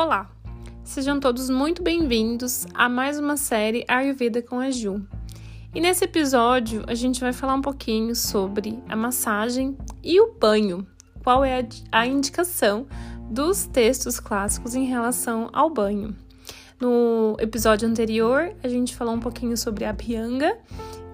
Olá, sejam todos muito bem-vindos a mais uma série Ayurveda com a Ju. E nesse episódio a gente vai falar um pouquinho sobre a massagem e o banho, qual é a indicação dos textos clássicos em relação ao banho. No episódio anterior, a gente falou um pouquinho sobre a Abhyanga,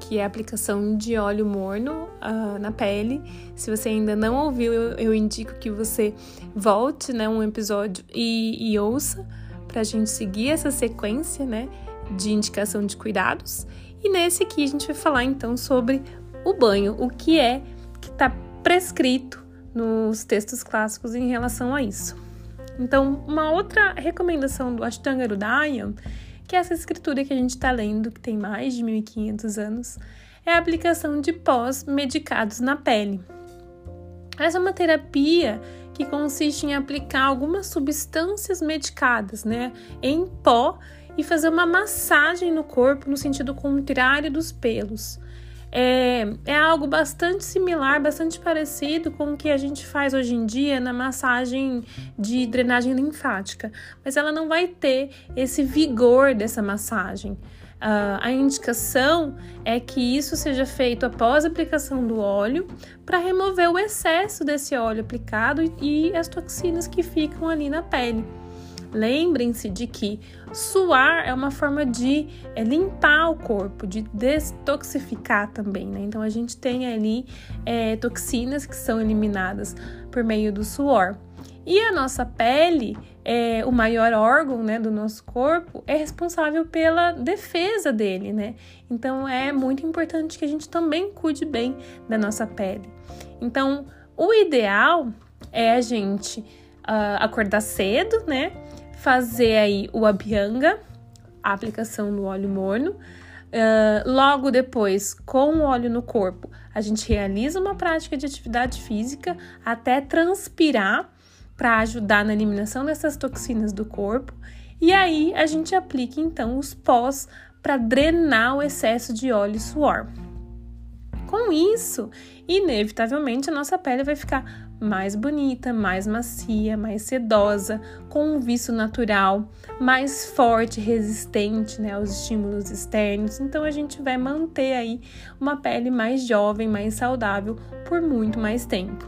que é a aplicação de óleo morno uh, na pele. Se você ainda não ouviu, eu, eu indico que você volte né, um episódio e, e ouça para a gente seguir essa sequência né, de indicação de cuidados. E nesse aqui a gente vai falar então sobre o banho, o que é que está prescrito nos textos clássicos em relação a isso. Então, uma outra recomendação do Ashtanga Hridayam, que essa escritura que a gente está lendo, que tem mais de 1500 anos, é a aplicação de pós medicados na pele. Essa é uma terapia que consiste em aplicar algumas substâncias medicadas, né, em pó e fazer uma massagem no corpo no sentido contrário dos pelos é, é algo bastante similar, bastante parecido com o que a gente faz hoje em dia na massagem de drenagem linfática, mas ela não vai ter esse vigor dessa massagem. Uh, a indicação é que isso seja feito após a aplicação do óleo para remover o excesso desse óleo aplicado e as toxinas que ficam ali na pele. Lembrem-se de que suar é uma forma de é, limpar o corpo, de detoxificar também, né? Então a gente tem ali é, toxinas que são eliminadas por meio do suor. E a nossa pele, é, o maior órgão né, do nosso corpo, é responsável pela defesa dele, né? Então é muito importante que a gente também cuide bem da nossa pele. Então, o ideal é a gente uh, acordar cedo, né? Fazer aí o abhyanga, a aplicação do óleo morno. Uh, logo depois, com o óleo no corpo, a gente realiza uma prática de atividade física até transpirar para ajudar na eliminação dessas toxinas do corpo. E aí a gente aplica então os pós para drenar o excesso de óleo e suor. Com isso, inevitavelmente a nossa pele vai ficar mais bonita, mais macia, mais sedosa, com um viço natural, mais forte, resistente né, aos estímulos externos. Então a gente vai manter aí uma pele mais jovem, mais saudável por muito mais tempo.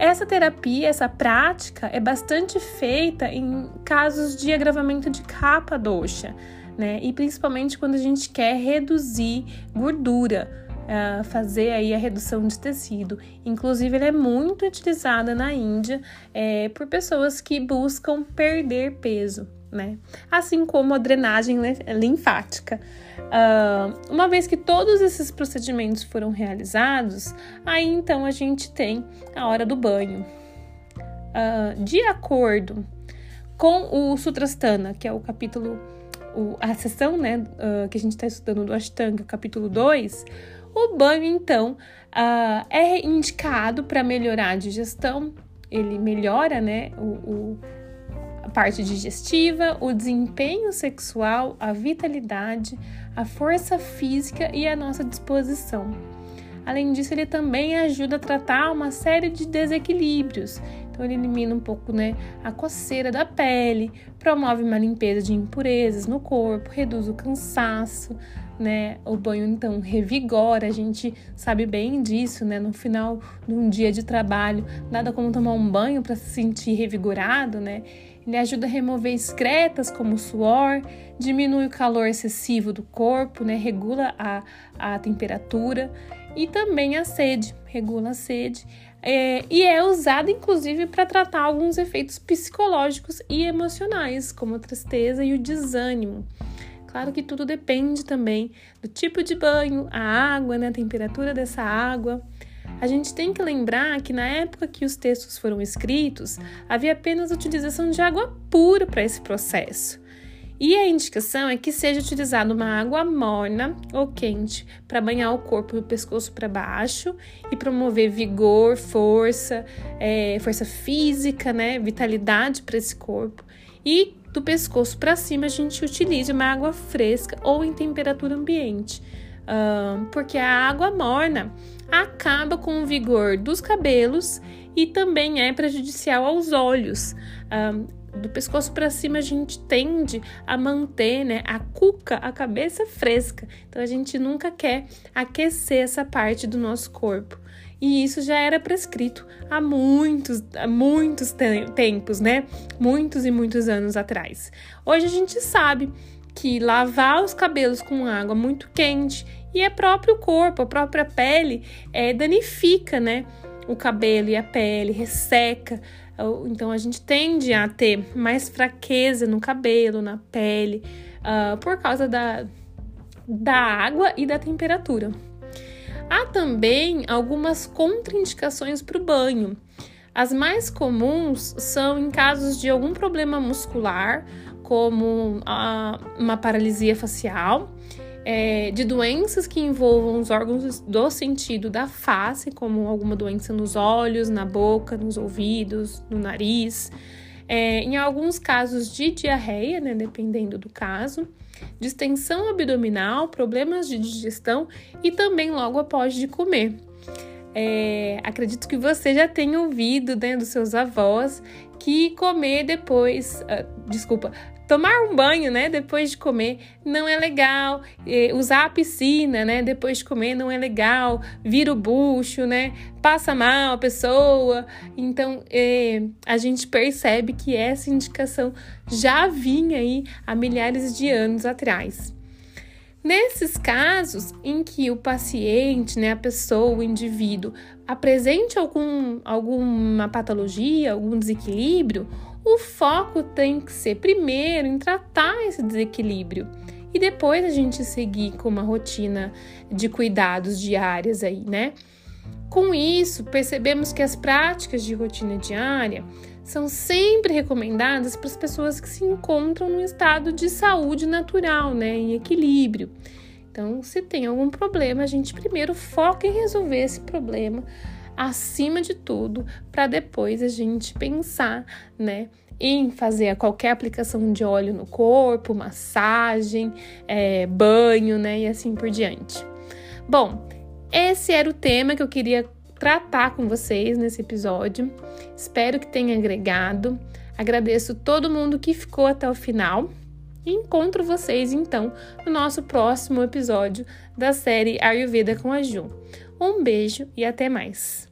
Essa terapia, essa prática é bastante feita em casos de agravamento de capa doxa, né? E principalmente quando a gente quer reduzir gordura uh, fazer aí a redução de tecido. Inclusive, ela é muito utilizada na Índia é, por pessoas que buscam perder peso. Né? Assim como a drenagem linfática. Uh, uma vez que todos esses procedimentos foram realizados, aí então a gente tem a hora do banho. Uh, de acordo com o Sutrastana, que é o capítulo, o, a sessão né, uh, que a gente está estudando do Ashtanga, capítulo 2, o banho, então, uh, é indicado para melhorar a digestão, ele melhora né, o, o, a parte digestiva, o desempenho sexual, a vitalidade, a força física e a nossa disposição. Além disso, ele também ajuda a tratar uma série de desequilíbrios. Então, ele elimina um pouco né, a coceira da pele, promove uma limpeza de impurezas no corpo, reduz o cansaço, né? O banho então revigora, a gente sabe bem disso, né? No final de um dia de trabalho, nada como tomar um banho para se sentir revigorado, né? Ele ajuda a remover excretas como suor, diminui o calor excessivo do corpo, né? Regula a, a temperatura e também a sede, regula a sede. É, e é usado inclusive para tratar alguns efeitos psicológicos e emocionais, como a tristeza e o desânimo. Claro que tudo depende também do tipo de banho, a água, né, a temperatura dessa água. A gente tem que lembrar que na época que os textos foram escritos, havia apenas utilização de água pura para esse processo. E a indicação é que seja utilizada uma água morna ou quente para banhar o corpo do pescoço para baixo e promover vigor, força, é, força física, né, vitalidade para esse corpo. E do pescoço para cima, a gente utiliza uma água fresca ou em temperatura ambiente, uh, porque a água morna acaba com o vigor dos cabelos e também é prejudicial aos olhos. Uh, do pescoço para cima a gente tende a manter, né, a cuca, a cabeça fresca. Então a gente nunca quer aquecer essa parte do nosso corpo. E isso já era prescrito há muitos, há muitos tempos, né? Muitos e muitos anos atrás. Hoje a gente sabe que lavar os cabelos com água muito quente e é próprio corpo, a própria pele é, danifica, né? O cabelo e a pele, resseca. Então a gente tende a ter mais fraqueza no cabelo, na pele, uh, por causa da, da água e da temperatura. Há também algumas contraindicações para o banho. As mais comuns são em casos de algum problema muscular, como a, uma paralisia facial, é, de doenças que envolvam os órgãos do sentido da face, como alguma doença nos olhos, na boca, nos ouvidos, no nariz. É, em alguns casos de diarreia, né, dependendo do caso, distensão abdominal, problemas de digestão e também logo após de comer. É, acredito que você já tenha ouvido né, dos seus avós que comer depois, uh, desculpa, tomar um banho, né, depois de comer não é legal, usar a piscina, né, depois de comer não é legal, vira o bucho, né, passa mal a pessoa. Então, é, a gente percebe que essa indicação já vinha aí há milhares de anos atrás. Nesses casos em que o paciente, né, a pessoa, o indivíduo, apresente algum, alguma patologia, algum desequilíbrio, o foco tem que ser primeiro em tratar esse desequilíbrio e depois a gente seguir com uma rotina de cuidados diárias aí, né? Com isso, percebemos que as práticas de rotina diária são sempre recomendadas para as pessoas que se encontram no estado de saúde natural, né, em equilíbrio. Então, se tem algum problema, a gente primeiro foca em resolver esse problema acima de tudo, para depois a gente pensar, né, em fazer qualquer aplicação de óleo no corpo, massagem, é, banho, né, e assim por diante. Bom, esse era o tema que eu queria tratar com vocês nesse episódio. Espero que tenha agregado. Agradeço todo mundo que ficou até o final. Encontro vocês então no nosso próximo episódio da série Ayurveda com a Ju. Um beijo e até mais!